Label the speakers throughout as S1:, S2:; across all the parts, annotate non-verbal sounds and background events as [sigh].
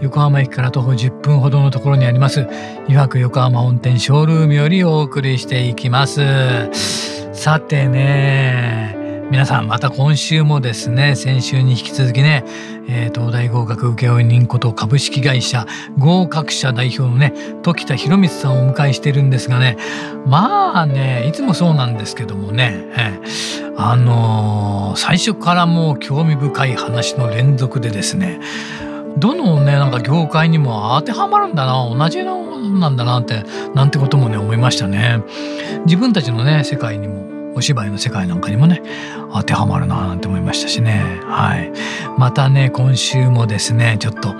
S1: 横浜駅から徒歩10分ほどのところにあります。油白横浜本店ショールームよりお送りしていきます。さてね皆さんまた今週もですね先週に引き続きね、えー、東大合格請負人こと株式会社合格者代表のね時田博光さんをお迎えしてるんですがねまあねいつもそうなんですけどもね、えー、あのー、最初からもう興味深い話の連続でですねどのねなんか業界にも当てはまるんだな同じのなんだなってなんてこともね思いましたね。自分たちのね世界にもお芝居の世界なんかにもね当てはまるななんて思いましたしねはいまたね今週もですねちょっと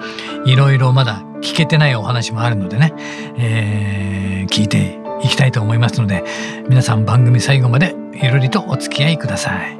S1: いろいろまだ聞けてないお話もあるのでね、えー、聞いていきたいと思いますので皆さん番組最後までゆるりとお付き合いください。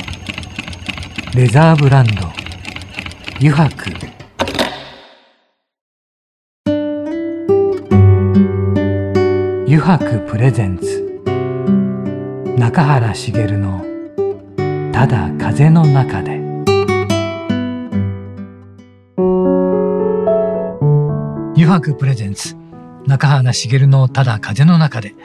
S1: レザーブランド。油白。油白プレゼンツ。中原茂の「ただ風の中で」油白プレゼンツ。中原茂の「ただ風の中で」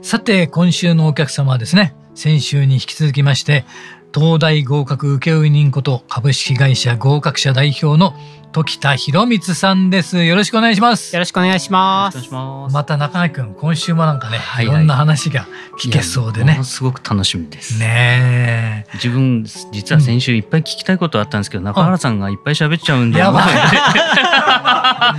S1: さて今週のお客様はですね先週に引き続きまして東大合格請負人こと株式会社合格者代表の時田博光さんです。よろしくお願いします。
S2: よろしくお願いします。
S1: また中根君、今週もなんかね、はいはい、いろんな話が聞けそうでね。
S3: すごく楽しみです。
S1: ね
S3: 自分実は先週いっぱい聞きたいことあったんですけど、うん、中原さんがいっぱい喋っちゃうんで。
S1: やばい。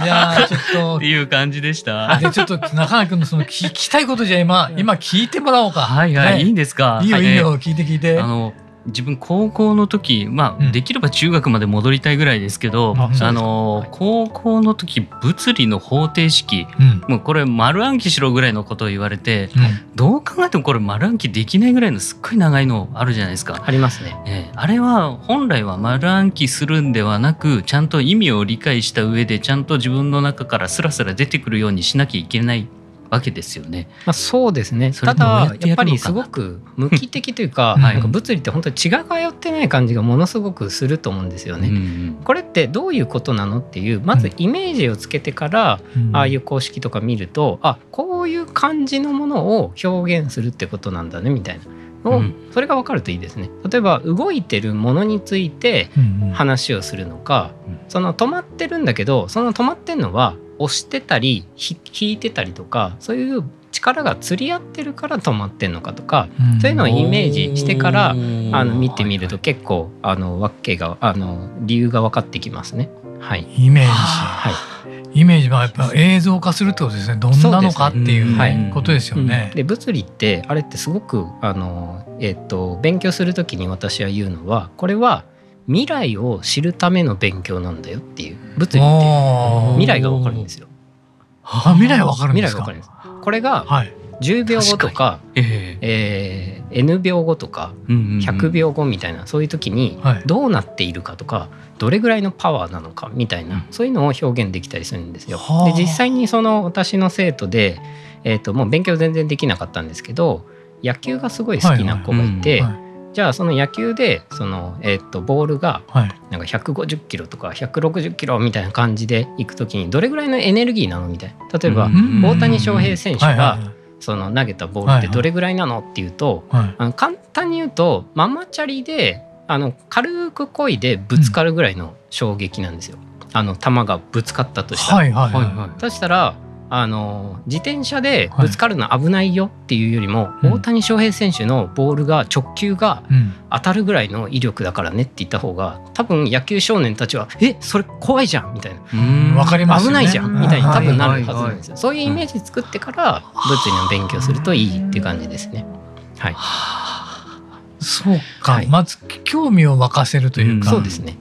S1: いやちょっと [laughs]
S3: っていう感じでした。
S1: でちょっと中根君のその聞きたいことじゃ今今聞いてもらおうか。
S3: はいはい、はい、いいんですか？
S1: いいよいいよ、聞いて聞いて。あの
S3: 自分高校の時まあ、できれば中学まで戻りたいぐらいですけど、あの高校の時物理の方程式、もうこれ丸暗記しろぐらいのことを言われて、どう考えてもこれ丸暗記できないぐらいのすっごい長いのあるじゃないですか。
S2: ありますね。
S3: ええ、あれは本来は丸暗記するんではなくちゃんと意味を理解した上でちゃんと自分の中からスラスラ出てくるようにしなきゃいけないわけですよね。
S2: まあ、そうですね。ただやっぱりすごく無機的というか,、はい、物理って本当に血が通ってない感じがものすごくすると思うんですよね。うんうん、これってどういうことなのっていうまずイメージをつけてから、うん、ああいう公式とか見るとあこういう感じのものを表現するってことなんだねみたいな。うん、それが分かるといいですね。例えば動いてるものについて話をするのか、その止まってるんだけどその止まってるのは押してたり引いてたりとかそういう力が釣り合ってるから止まってんのかとか、うん、そういうのをイメージしてからあの見てみると結構あの訳があの理由が分かってきますね。はい、
S1: イメージ、はい、イメージはやっぱ映像化するってことですね。どんなのかっていうことですよね。
S2: で物理ってあれってすごくあの、えーと勉強する時に私は言うのはこれは未来を知るための勉強なんだよっていう物理って未来がわかるんですよ。
S1: あ未来わかるんですか？
S2: これが10秒後とか、ええ。ー、N 秒後とか100秒後みたいなそういう時にどうなっているかとかどれぐらいのパワーなのかみたいなそういうのを表現できたりするんですよ。で実際にその私の生徒で、えー、ともう勉強全然できなかったんですけど野球がすごい好きな子がいて。はいはいじゃあその野球でその、えー、とボールがなんか150キロとか160キロみたいな感じでいくときにどれぐらいのエネルギーなのみたいな。例えば大谷翔平選手がその投げたボールってどれぐらいなのっていうと、あの簡単に言うとママチャリであの軽く漕いでぶつかるぐらいの衝撃なんですよ。あの弾がぶつかったとしたら。したらあの自転車でぶつかるの危ないよっていうよりも、はい、大谷翔平選手のボールが直球が当たるぐらいの威力だからねって言った方が多分野球少年たちは「えそれ怖いじゃん」みたいな「
S1: わかります、
S2: ね、危ないじゃん」みたいに多分なるはずなんですよ。そういうイメージ作ってから物理の勉強するといいっていう感じですね。はい、
S1: そうか、はい、まず興味を沸かせるというか、
S2: そうですね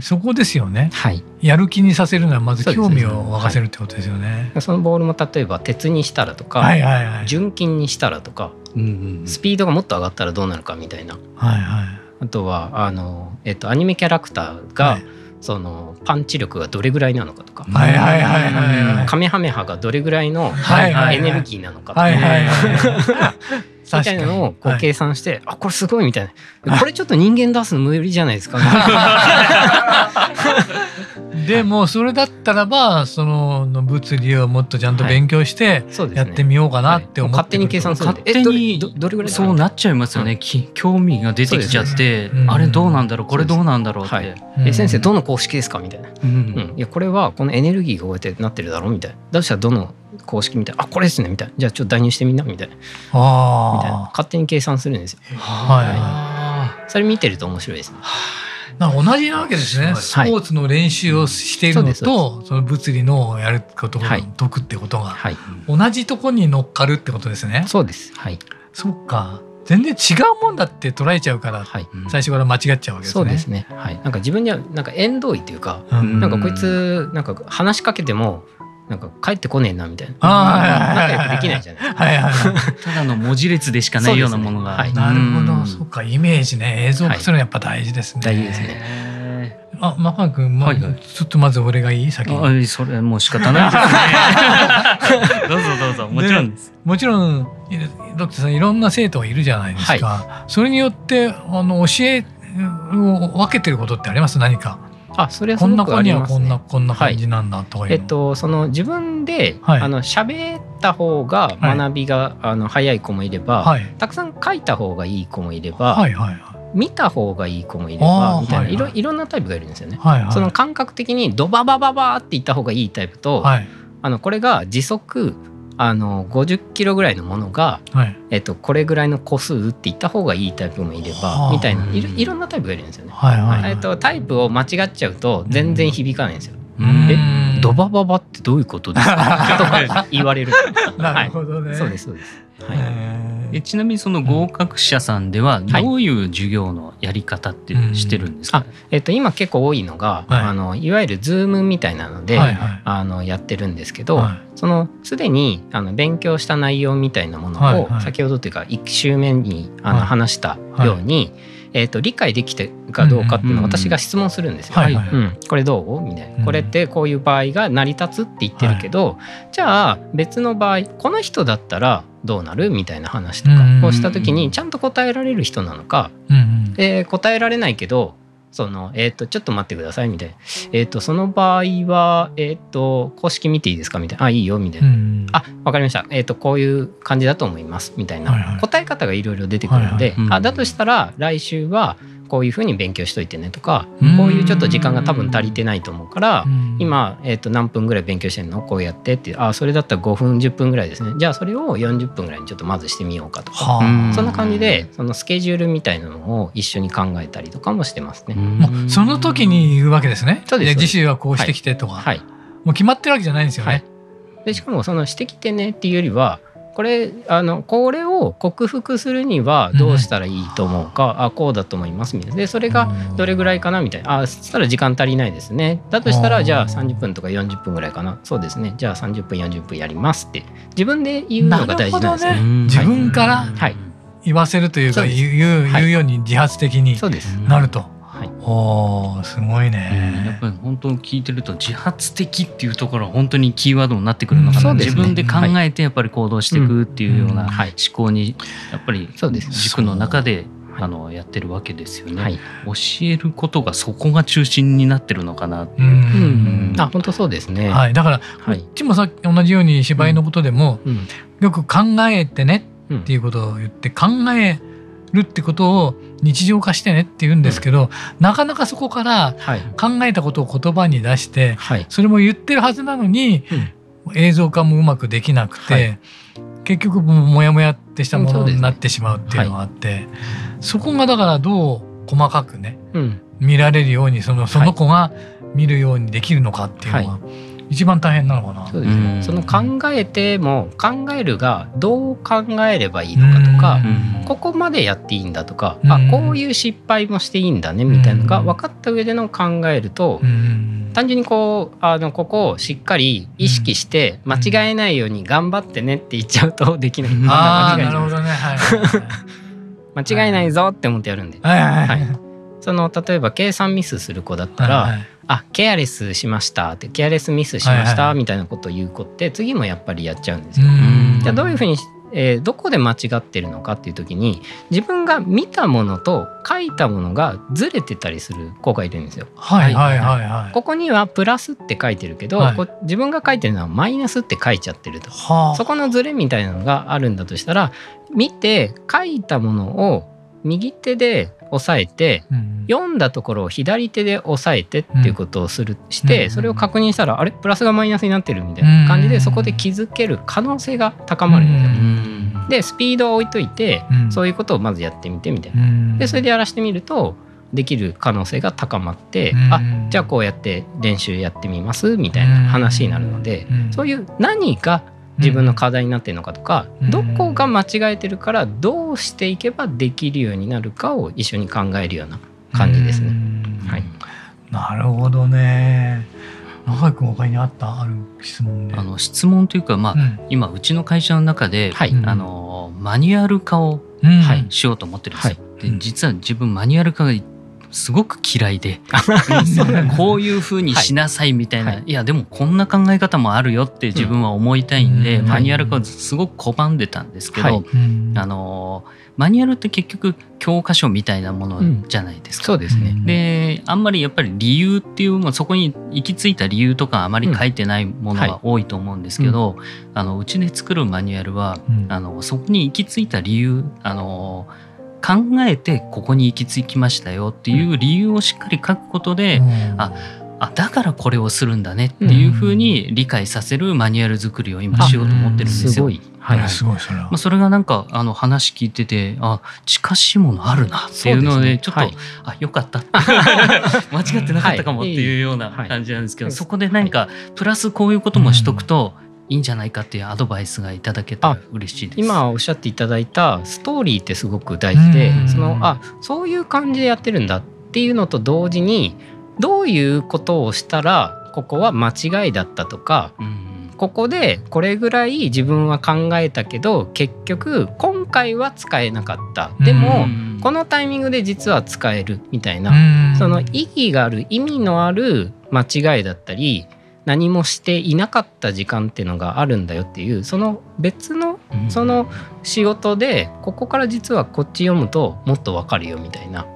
S1: そこですよね、
S2: はい、
S1: やる気にさせるのはまず興味を沸かせるってことですよね。
S2: そのボールも例えば鉄にしたらとか、はいはいはい、純金にしたらとか、うんうん、スピードがもっと上がったらどうなるかみたいな、はいはい、あとはあの、えっと、アニメキャラクターが、はい、そのパンチ力がどれぐらいなのかとか、はいはいはいはいはい、カメハメハがどれぐらいのエネルギーなのかとか、はいはいはい、[laughs] みたいなのをこう計算して、はい、あこれすごいみたいな。これちょっと人間出すの無理じゃないですか、[laughs]
S1: でもそれだったらばその物理をもっとちゃんと勉強してやってみようかなって思って、
S2: 勝手に計算する
S3: 勝手にどれぐらいそうなっちゃいますよね、興味が出てきちゃって、あれどうなんだろう？これどうなんだろうって、はい、
S2: え先生どの公式ですか？みたいな、うん。いやこれはこのエネルギーがこうやってなってるだろう？みたいな。どうしたらどの公式みたいなあこれですねみたいなじゃあちょっと代入してみんなみたいなあみたいな勝手に計算するんですよ。はい、それ見てると面白いですね。
S1: な同じなわけですね、スポーツの練習をしているのと、その物理のやることが解くってことが、同じとこに乗っかるってことですね。
S2: そうです。はい。
S1: そっか。全然違うもんだって捉えちゃうから、はい、最初から間違っちゃうわけですね。
S2: そうですね。はい。なんか自分にはなんか縁遠いというか、うん、なんかこいつなんか話しかけてもなんか帰ってこねえなみたいな仲良くできないじゃないですか。はいはい
S3: ただの文字列でしかないようなものが。
S1: ねはい、なるほど、そっかイメージね映像化するのやっぱ大事ですね。
S2: 大事ですね。
S1: あ、マファ君、まあ、はいはい、ちょっとまず俺がいい先
S3: に。それもう仕方ないですね。[laughs] どうぞどうぞ、もちろんです。
S1: もちろん、ドクターさん、いろんな生徒がいるじゃないですか。はい、それによって、あの、教えを分けてることってあります？何か。
S2: あそれはすごくあります
S1: ね。こんなこんな感じなんだとか、はい、え
S2: っとその自分で、はい、あの喋った方が学びが、はい、あの早い子もいれば、はい、たくさん書いた方がいい子もいれば、はいはい見た方がいい子もいればみたいな、はいはい、いろんなタイプがいるんですよね。はいはい、その感覚的にドババババって言った方がいいタイプと、はい、あのこれが時速あの50キロぐらいのものが、はい、えっと、これぐらいの個数って言った方がいいタイプもいれば、みたいないろんなタイプがいるんですよね。はいはいはい、えっと、タイプを間違っちゃうと全然響かないんですよ。えドバババってどういうことですか？[laughs] とか言われる。
S1: なるほどね、
S2: はい、そうですそうです。はい、
S3: えちなみにその合格者さんではどういう授業のやり方ってしてるんですか、はい、
S2: えっと、今結構多いのが、はい、あのいわゆるズームみたいなので、はいはい、あのやってるんですけど、はい、そのすでにあの勉強した内容みたいなものを、先ほどというか1週目にあの話したように、えーと、理解できてかどうかっていうのを私が質問するんですよ。これどう？みたいな。これってこういう場合が成り立つって言ってるけど、はい、じゃあ別の場合この人だったらどうなる？みたいな話とかをした時にちゃんと答えられる人なのか、えー、答えられないけどその、えっ、ー、と、ちょっと待ってください、みたいな。えっ、ー、と、その場合は、えっ、ー、と、公式見ていいですかみたいな。あ、いいよ、みたいな。うん、あ、わかりました。えっ、と、こういう感じだと思います、みたいな。はいはい、答え方がいろいろ出てくるので、はいはい、あ、だとしたら、来週は、こういうふうに勉強しといてねとかこういうちょっと時間が多分足りてないと思うから今、えー、と何分ぐらい勉強してんのこうやってってあそれだったら5分10分ぐらいですね。じゃあそれを40分ぐらいにちょっとまずしてみようかとか。そんな感じでそのスケジュールみたいなのを一緒に考えたりとかもしてますね。
S1: その時に言うわけですね。そうです次週はこうしてきてとか、はい、もう決まってるわけじゃないんですよね。はい、
S2: でしかもそのしてきてねっていうよりはこれあのこれを克服するにはどうしたらいいと思うか、うん、あこうだと思いますみたいな。でそれがどれぐらいかなみたいな。あそしたら時間足りないですね。だとしたらじゃあ30分とか40分ぐらいかな。そうですね。じゃあ30分40分やりますって。自分で言うのが大事なんですね。
S1: 自分から言わせるというか、はい、言う言うように自発的になると。はい、おすごいね、
S3: うん、やっぱり本当聞いてると自発的っていうところは本当にキーワードになってくるのかな、うんね、自分で考えてやっぱり行動していくっていうような思考にやっぱり軸の中であのやってるわけですよね、はい、教えることがそこが中心になってるのかな
S2: うん、あ本当そうですね、
S1: はい、だからこっちもさっき同じように芝居のことでも、よく考えてねっていうことを言って考えるってことを日常化してねって言うんですけど、うん、なかなかそこから考えたことを言葉に出して、はい、それも言ってるはずなのに、うん、映像化もうまくできなくて、はい、結局モヤモヤってしたものになってしまうっていうのがあって、ねはい、そこがだからどう細かくね、うん、見られるようにそのその子が見るようにできるのかっていうのは、一番大変なのかな。
S2: そうですね。その考えても考えるがどう考えればいいのかとか、ここまでやっていいんだとか、あこういう失敗もしていいんだねみたいなのが分かった上での考えると、単純にこうあのここをしっかり意識して間違えないように頑張ってねって言っちゃうとできない。
S1: ああなるほどね。はい。[laughs]
S2: 間違えないぞって思ってやるんで。はいはいはい。その例えば計算ミスする子だったら、あケアレスしました。ってケアレスミスしました、みたいなことを言う子って次もやっぱりやっちゃうんですよ。じゃあどういうふうにえー、どこで間違ってるのかっていう時に自分が見たものと書いたものがずれてたりする子がいるんですよ。
S1: はいはいはいはい。
S2: ここにはプラスって書いてるけど、はい、自分が書いてるのはマイナスって書いちゃってると、はあ、そこのずれみたいなのがあるんだとしたら見て書いたものを右手で押さえて、うん、読んだところを左手で押さえてっていうことをする、して、それを確認したらあれ？プラスがマイナスになってるみたいな感じで、そこで気づける可能性が高まるんですよ。でスピードを置いといて、そういうことをまずやってみてみたいな。でそれでやらしてみるとできる可能性が高まって、あじゃあこうやって練習やってみますみたいな話になるので、そういう何か自分の課題になってるのかとか、うん、どこが間違えてるからどうしていけばできるようになるかを一緒に考えるような感じですね。はい、
S1: なるほどね。中井君他にあった？ある質問で。
S3: あの質問というか、まあ、うん、今うちの会社の中で、はい、あのマニュアル化を、はい、しようと思ってるんですよ。はい、で実は自分マニュアル化がすごく嫌いで [laughs] こういうふうにしなさいみたいな、はい、いやでもこんな考え方もあるよって自分は思いたいんで、うん、マニュアル化をすごく拒んでたんですけど、はい、あのマニュアルって結局教科書みたいなものじゃないですか。
S2: うん、そうですね。
S3: であんまりやっぱり理由っていう、まあ、そこに行き着いた理由とかあまり書いてないものが多いと思うんですけど、うん。はい、あのうちで作るマニュアルは、あのそこに行き着いた理由あの考えてここに行き着きましたよっていう理由をしっかり書くことで、うん、ああだからこれをするんだねっていうふうに理解させるマニュアル作りを今しようと思ってるんですよ。うん、
S1: はい、すごいそれは。
S3: まあ、それがなんかあの話聞いててあ近しいものあるなっていうのでちょっと、ねはい、あよかった。[laughs] 間違ってなかったかもっていうような感じなんですけど、はい、そこで何かプラスこういうこともしとくと、いいんじゃないかっていうアドバイスがいただけたら嬉しいです。
S2: 今おっしゃっていただいたストーリーってすごく大事でそのあそういう感じでやってるんだっていうのと同時にどういうことをしたらここは間違いだったとか、ここでこれぐらい自分は考えたけど結局今回は使えなかった。でもこのタイミングで実は使えるみたいなその意義がある意味のある間違いだったり何もしていなかった時間っていうのがあるんだよっていうその別のその仕事でここから実はこっち読むともっとわかるよみたいな。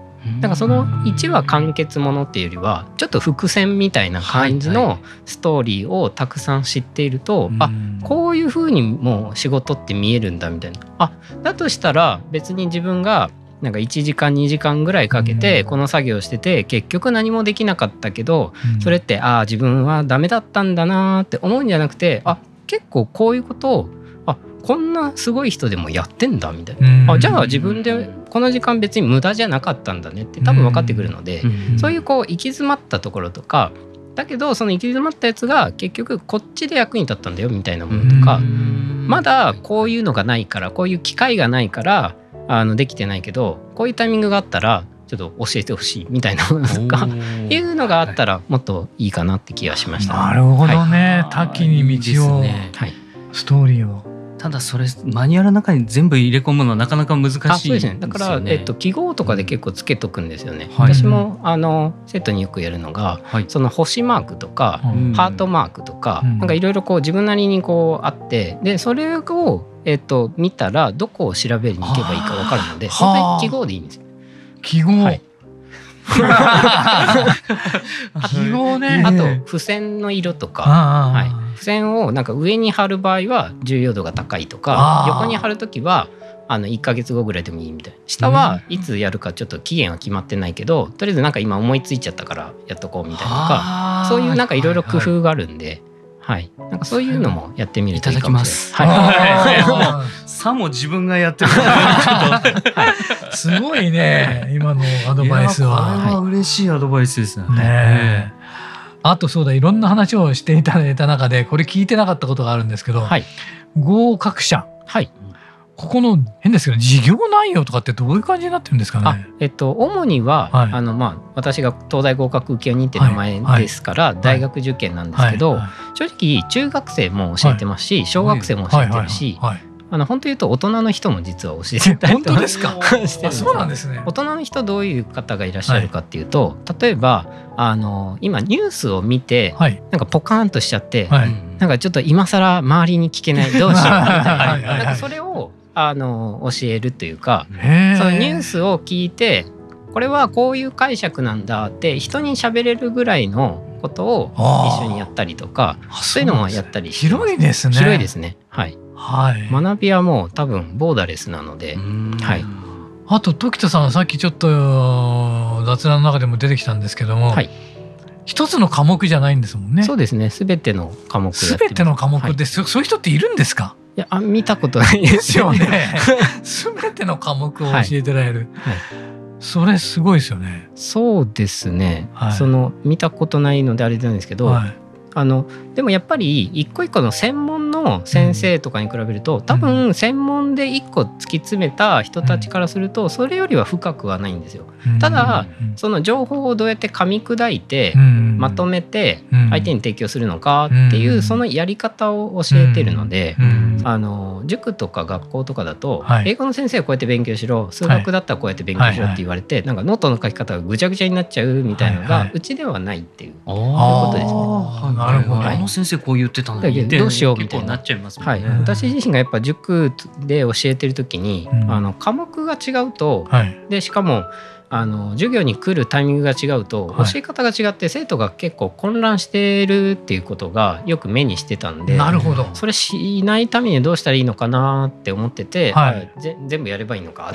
S2: だからその1話完結ものっていうよりはちょっと伏線みたいな感じのストーリーをたくさん知っていると、あこういうふうにもう仕事って見えるんだみたいな。あだとしたら別に自分がなんか1時間2時間ぐらいかけてこの作業してて結局何もできなかったけどそれってああ自分はダメだったんだなって思うんじゃなくてあ結構こういうことをあこんなすごい人でもやってんだみたいな。あじゃあ自分でこの時間別に無駄じゃなかったんだねって多分分かってくるのでそういうこう行き詰まったところとかだけどその行き詰まったやつが結局こっちで役に立ったんだよみたいなものとかまだこういうのがないからこういう機会がないからあのできてないけどこういうタイミングがあったらちょっと教えてほしいみたいな [laughs] のとかいうのがあったらもっといいかなって気がしました、
S1: ね、なるほどね、はい、多岐に道を、ね、ストーリーを。
S3: ただそれマニュアルの中に全部入れ込むのはなかなか難しいです
S2: よね。だから、えっと、記号とかで結構つけとくんですよね。はい、私もあのセットによくやるのが、はい、その星マークとか、ハートマークとか、うん、なんかいろいろこう自分なりにこうあってでそれを、えっと、見たらどこを調べに行けばいいか分かるので本当に記号でいいんですよ。
S1: 記号、はい。[laughs] 記号ね。
S2: あと付箋の色とか、はい、付箋をなんか上に貼る場合は重要度が高いとか横に貼る時はあの1か月後ぐらいでもいいみたいな。下はいつやるかちょっと期限は決まってないけどとりあえずなんか今思いついちゃったからやっとこうみたいなとかそういうなんかいろいろ工夫があるんで。はい、なんかそういうのもやってみるといいかもしれない。
S3: はい、さも自分がやってる [laughs]
S1: すごいね、今のアドバイス。は。
S3: これは嬉しいアドバイスですね。
S1: ねあとそうだいろんな話をしていただいた中でこれ聞いてなかったことがあるんですけど、はい、合格者、はい、ここの変ですけど事業内容とかってどういう感じになってるんですかね？
S2: えっと主には、はい、あのまあ私が東大合格請負人って名前ですから、はい、大学受験なんですけど、正直中学生も教えてますし、小学生も教えてるし。あの本当言うと大人の人も実は教えてたり
S1: とか？ですか [laughs] そうなんですね。
S2: 大人の人どういう方がいらっしゃるかっていうと、例えばあの今ニュースを見て、なんかポカーンとしちゃって、なんかちょっと今更周りに聞けないどうしようみたいな。なんかそれをあの教えるというかそのニュースを聞いてこれはこういう解釈なんだって人に喋れるぐらいのことを一緒にやったりとかそういうのもやったり
S1: 広いですね。
S2: 広いですね。はい、はい、学びはもう多分ボーダレスなのではい。
S1: あと時田さんさっきちょっと雑談の中でも出てきたんですけども、はい、一つの科目じゃないんですもんね。
S2: そうですね。すべての科目
S1: す。べての科目で、はい、そういう人っているんですか？
S2: いやあ見たことないですよね。[laughs]
S1: すべての科目を教えてられる。はい、それすごいですよね。
S2: そうですね。はい、その見たことないのであれなんですけど、はい、あのでもやっぱり一個一個の専門の先生とかに比べると、多分専門で一個突き詰めた人たちからするとそれよりは深くはないんですよ。ただその情報をどうやって噛み砕いてまとめて相手に提供するのかっていうそのやり方を教えてるのであの塾とか学校とかだと英語の先生はこうやって勉強しろ数学だったらこうやって勉強しろって言われてなんかノートの書き方がぐちゃぐちゃになっちゃうみたいなのがうちではないっていうことですね。
S3: なるほど、あの先生こう言ってたのに。
S2: どうしようみたいななっちゃいますもんね、はい、私自身がやっぱ塾で教えてる時に、うん、あの科目が違うと、はい、でしかもあの授業に来るタイミングが違うと、教え方が違って生徒が結構混乱してるっていうことがよく目にしてたんで
S1: なるほど。
S2: それしないためにどうしたらいいのかなって思ってて、はい、全部やればいいのかっ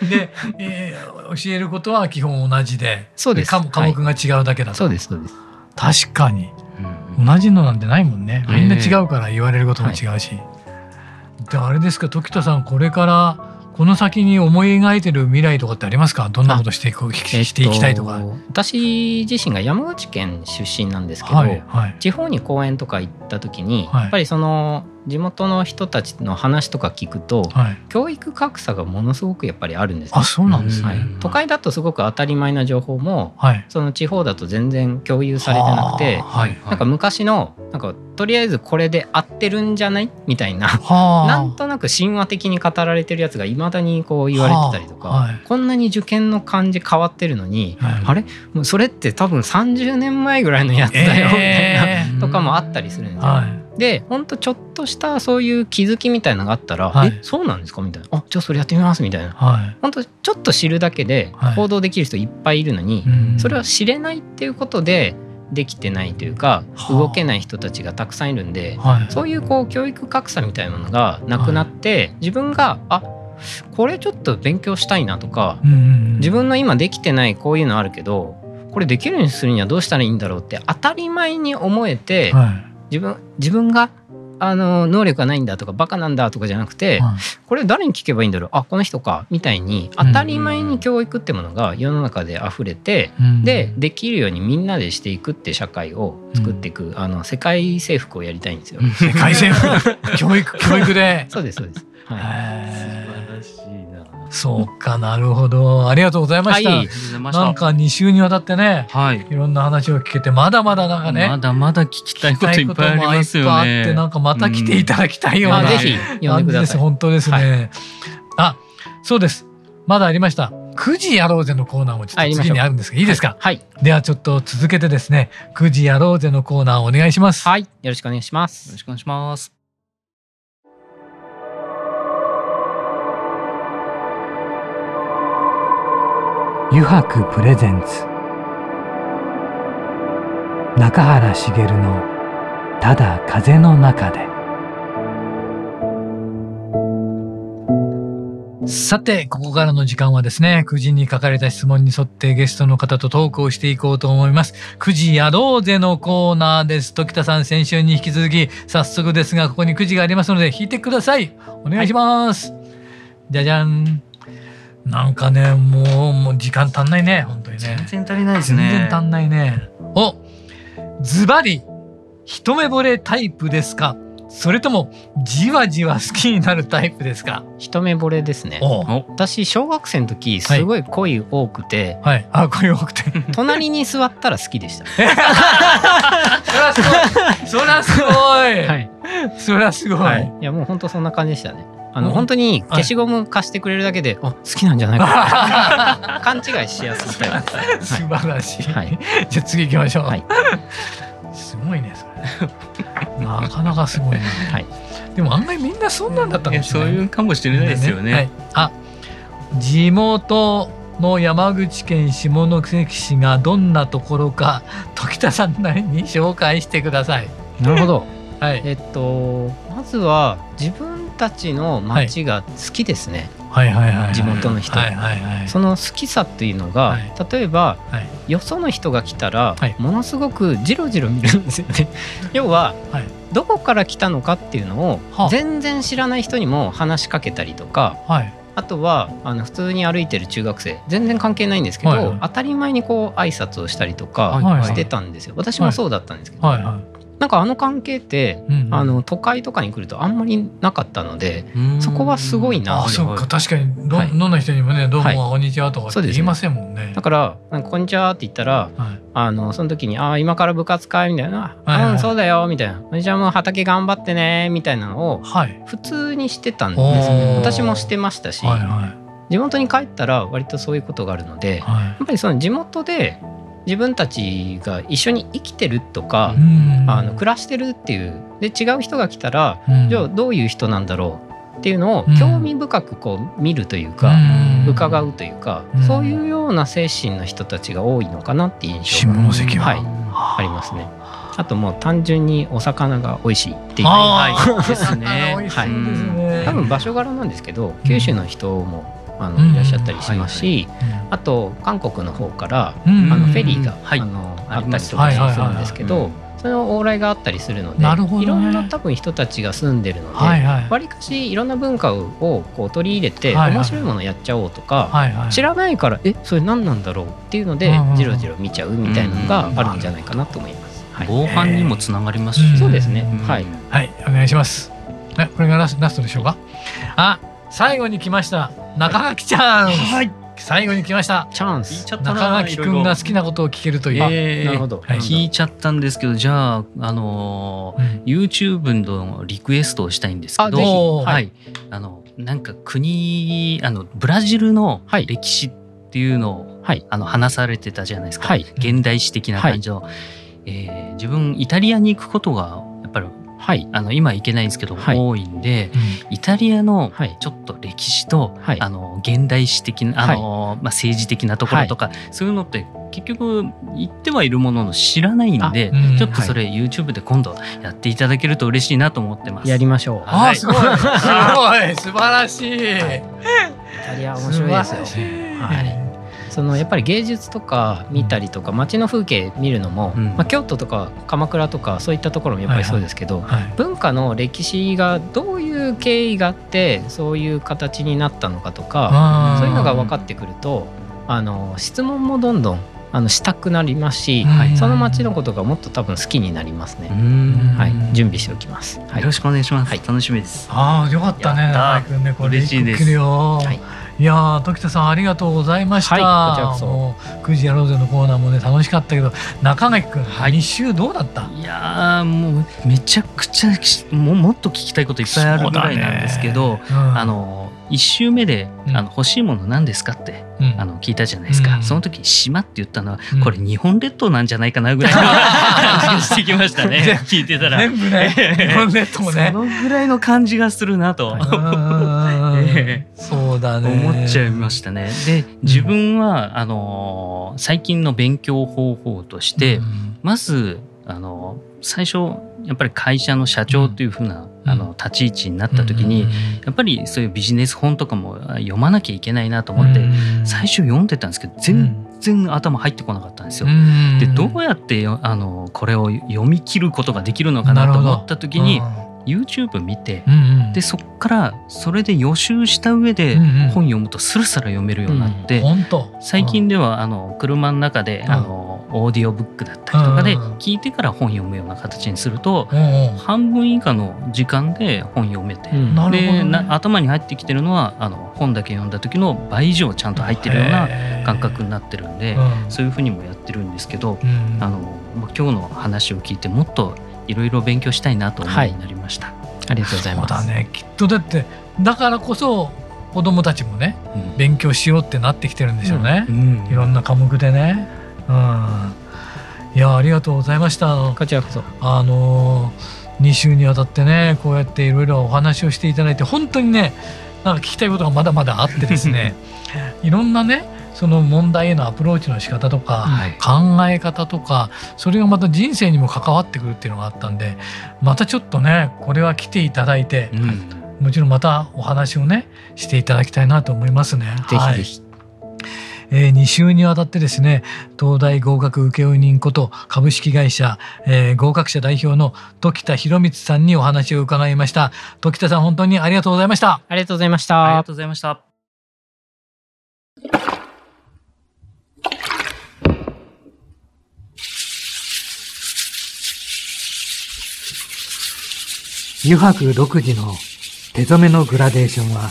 S2: て。[laughs]
S1: で、えー、教えることは基本同じで
S2: そうです。
S1: 科目が違うだけだと、
S2: そうですそうです。
S1: 確かに、うん、同じのなんてないもんね。みんな違うから言われることも違うし、であれですか？時田さんこれからこの先に思い描いてる未来とかってありますか？どんなことしていくしていきたいとか、
S2: 私自身が山口県出身なんですけど、はいはい、地方に公演とか行った時に、はい、やっぱりその地元の人たちの話とか聞くと、はい、教育格差がものすごくやっぱりあるんです、ね、
S1: あそうなんですね、はい、
S2: 都会だとすごく当たり前な情報も、はい、その地方だと全然共有されてなくて、はいなんか昔のなんかとりあえずこれで合ってるんじゃないみたいな [laughs] なんとなく神話的に語られてるやつがいまだにこう言われてたりとか、こんなに受験の感じ変わってるのに、あれ？もうそれって多分30年前ぐらいのやつだよみたいな、とかもあったりするんですよ。で本当ちょっとしたそういう気づきみたいなのがあったら「はい、えそうなんですか?」みたいな「あじゃあそれやってみます」みたいな、はい、本当ちょっと知るだけで行動できる人いっぱいいるのに、はい、それは知れないっていうことでできてないというか動けない人たちがたくさんいるんで、はい、そういうこう教育格差みたいなのがなくなって、自分があこれちょっと勉強したいなとか、自分の今できてないこういうのあるけどこれできるようにするにはどうしたらいいんだろうって当たり前に思えて、自分自分があの能力がないんだとかバカなんだとかじゃなくて、はい、これ誰に聞けばいいんだろう？あこの人か。みたいに当たり前に教育ってものが世の中で溢れて、うん、でできるようにみんなでしていくって社会を作っていく、うん、あの世界征服をやりたいんですよ。
S1: 世界征服？[laughs] 教育教育で？
S2: そうですそうです。はい、
S1: そうかなるほど。ありがとうございました、はい、なんか2週にわたってね、はい、いろんな話を聞けてまだまだなんかね
S3: まだまだ聞きたいこといっぱいありますよね。
S1: ってなんかまた来ていただきたいような、うん、
S2: ぜひ読んでください。
S1: 本当ですね、はい、あそうです。まだありました。9時やろうぜのコーナーもちょっと次にあるんですがいいですか、はい、ではちょっと続けてですね9時やろうぜのコーナーお願いします。
S2: はい。よろしくお願いします。
S3: よろしくお願いします
S1: 油白プレゼンツ中原茂の「ただ風の中で」さて、ここからの時間はですね、9時に書かれた質問に沿ってゲストの方とトークをしていこうと思います。9時やろうぜのコーナーです。時田さん、先週に引き続き、早速ですが、ここに9時がありますので、引いてください。お願いします。はい、じゃじゃん。なんかね、もう、もう時間足んないね、本当にね。
S3: 全然足りないですね。
S1: 全然足んないね。おズバリ、一目惚れタイプですか？それともじわじわ好きになるタイプですか？
S2: 一目惚れですね。私小学生の時すごい恋多くて、
S1: はい、あ恋多くて。[laughs]
S2: 隣に座ったら好きでした。[laughs]
S1: そりゃすごい。はい、そりゃすごい、はい、
S2: いやもう本当そんな感じでしたね。あの、本当に消しゴム貸してくれるだけで、はい、あ好きなんじゃないか [laughs] 勘違いしやすいタイ
S1: プ素晴らしい、はい、じゃあ次行きましょう、はい、すごいねそれなかなかすごいな、はい、でも案外みんなそんなんだったかもしれない、
S3: そういうかもしれないですよね、ねはい、
S1: あ地元の山口県下関市がどんなところか [laughs] 時田さんなりに紹介してください。
S2: なるほど、はい、えっとまずは自分たちの町が好きですね、
S1: はい
S2: 地元の人、はいはいはい、その好きさっていうのが、はい、例えば、はい、よその人が来たら、はい、ものすごくじろじろ見るんですよね。[laughs] 要は、どこから来たのかっていうのを全然知らない人にも話しかけたりとか、あとはあの普通に歩いてる中学生全然関係ないんですけど、はいはい、当たり前にこう挨拶をしたりとかしてたんですよ、私もそうだったんですけど、はいはいなんかあの関係って、うんうん、あの都会とかに来るとあんまりなかったのでそこはすごいな。
S1: あそうか確かに。ど,、はい、どんな人にもね「どうも、はい、こんにちは」とか言いませんもんね、
S2: ね、だから「こんにちは」って言ったら、はい、あのその時に「ああ今から部活かい」みたいな「はいはい、うんそうだよ」みたいな「じゃあもう畑頑張ってね」みたいなのを普通にしてたんですよ、ね、私もしてましたし、はいはい、地元に帰ったら割とそういうことがあるので、はい、やっぱりその地元で自分たちが一緒に生きてるとか、あの暮らしてるっていうで違う人が来たら、じゃあどういう人なんだろうっていうのを興味深くこう見るというか、伺うというか、そういうような精神の人たちが多いのかなっていう印象が、は。い、ありますね。あともう単純にお魚が美味しいっていう、
S1: はい、[laughs] ですね。はい、
S2: 多分場所柄なんですけど、九州の人もあのいらっしゃったりしますし、あと韓国の方から、あのフェリーが、あのあったりとかするんですけど。その往来があったりするのでなるほど、ね、いろんな多分人たちが住んでるのでわり、はい。はい、かしいろんな文化をこう取り入れて、面白いものやっちゃおうとか、はいはい、知らないからえそれ何なんだろう？っていうので、じろじろ見ちゃうみたいなのがあるんじゃないかなと思います。
S3: はい、防犯にもつながりますし、ね、
S2: そうですね、はい、
S1: はい、お願いします。えこれがラスラストでしょうか？あ最後に来ました中垣ちゃん。はい。最後に来ました。
S2: チャンス。
S1: 中垣くんが好きなことを聞けるという。
S3: えー、なるほど、はい。聞いちゃったんですけど、じゃああのーうん、YouTube のリクエストをしたいんですけど、はい。あのなんか国あのブラジルの歴史っていうのを、はい、あの話されてたじゃないですか。はい、現代史的な感じの、はい、えー、自分イタリアに行くことがやっぱりはい、あの今行けないんですけど、はい、多いんで、うん、イタリアのちょっと歴史と、はい、あの現代史的なあの、はい、まあ、政治的なところとか、そういうのって結局言ってはいるものの知らないんで、うん、ちょっとそれ YouTube で今度やっていただけると嬉しいなと思ってます。
S2: やりましょう。
S1: あ、すごい。すごい。素晴らしい。イ
S2: タリア面白いですよ。はい。そのやっぱり芸術とか見たりとか街の風景見るのも、うん、まあ、京都とか鎌倉とかそういったところもやっぱりそうですけど、はいはい、文化の歴史がどういう経緯があってそういう形になったのかとかそういうのが分かってくるとあの質問もどんどんあのしたくなりますし、はい、その街のことがもっと多分好きになりますね。はい、準備しておきます。
S3: はい、よろしくお願いします。はい、楽しみです。
S1: ああ、よかったね。ねこれ嬉しいです。はいいや時田さんありがとうございました。はい。もう9時やろうぜのコーナーもね楽しかったけど中垣君、はい、2週どうだった？
S3: いやもうめちゃくちゃもうもっと聞きたいこといっぱいあるぐらいなんですけど、うん、あの1週目で、あの欲しいもの何ですかって、あの聞いたじゃないですか、その時「島」って言ったのは、これ日本列島なんじゃないかなぐらいの感じがしてきましたね。聞いてたら。
S1: 全部ね。日本列島ね。
S3: そのぐらいの感じがするなと。[laughs]
S1: そうだね。
S3: 思っちゃいましたね。で自分は、あの最近の勉強方法として、まずあの最初やっぱり会社の社長というふうな、あの立ち位置になった時に、やっぱりそういうビジネス本とかも読まなきゃいけないなと思って、最初読んでたんですけど全然頭入ってこなかったんですよ。でどうやってあのこれを読み切ることができるのかなと思った時に YouTube 見て、うんうん、でそこからそれで予習した上で本読むとスルスル読めるようになって、うん。うん、最近ではあの車の中で、あのオーディオブックだったりとかで聞いてから本読むような形にすると、半分以下の時間で本読めて、で頭に入ってきてるのはあの本だけ読んだ時の倍以上ちゃんと入ってるような感覚になってるんで、そういうふうにもやってるんですけど、あの今日の話を聞いてもっといろいろ勉強したいなと思いになりました、はい、
S2: ありがとうございます。
S1: だね。きっとだってだからこそ子供たちもね、うん、勉強しようってなってきてるんでしょうね、うん。うん、いろんな科目でね。うん、いやありがとうございました。
S2: こちらこそ。
S1: あの2週にわたってねこうやっていろいろお話をしていただいて本当にねなんか聞きたいことがまだまだあってですね [laughs] いろんなねその問題へのアプローチの仕方とか、はい、考え方とかそれがまた人生にも関わってくるっていうのがあったんでまたちょっとねこれは来ていただいて、うん、もちろんまたお話をねしていただきたいなと思いますね。
S2: ぜひぜひ、はい
S1: えー、2週にわたってですね東大合格請負人こと株式会社、えー、合格者代表の時田博光さんにお話を伺いました。時田さん本当にありがとうございました。
S2: ありがとうございました。
S3: ありがとうございました。
S1: 油白独自の手染めのグラデーションは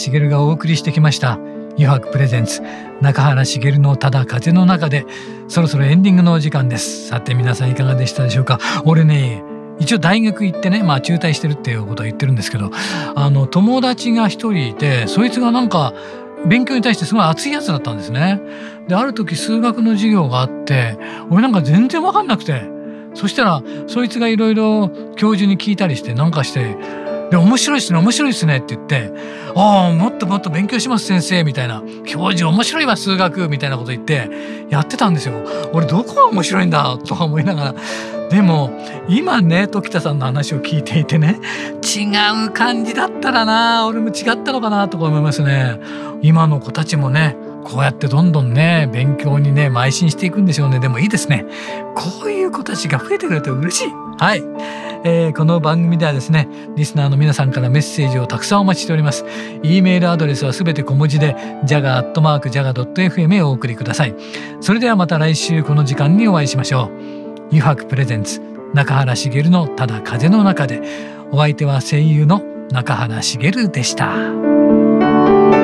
S1: 茂がお送りしてきました「余白プレゼンツ。中原茂のただ風の中で」そろそろエンディングのお時間です。さて皆さんいかがでしたでしょうか。俺ね一応大学行ってねまあ中退してるっていうことは言ってるんですけどあの友達が一人いてそいつがなんか勉強に対してすごい熱いやつだったんですね。である時数学の授業があって俺なんか全然分かんなくて。そしたらそいつがいろいろ教授に聞いたりしてなんかしてで、面白いっすね、面白いっすねって言って、ああ、もっともっと勉強します先生、みたいな。教授面白いわ、数学、みたいなこと言って、やってたんですよ。俺どこが面白いんだ、とか思いながら。でも、今ね、時田さんの話を聞いていてね、違う感じだったらな、俺も違ったのかな、とか思いますね。今の子たちもね、こうやってどんどんね、勉強にね、邁進していくんでしょうね。でもいいですね。こういう子たちが増えてくれると嬉しい。はい。えー、この番組ではですね、リスナーの皆さんからメッセージをたくさんお待ちしております。e メールアドレスはすべて小文字で、jaga.jaga.fm へお送りください。それではまた来週この時間にお会いしましょう。油白プレゼンツ中原茂のただ風の中で、お相手は声優の中原茂でした。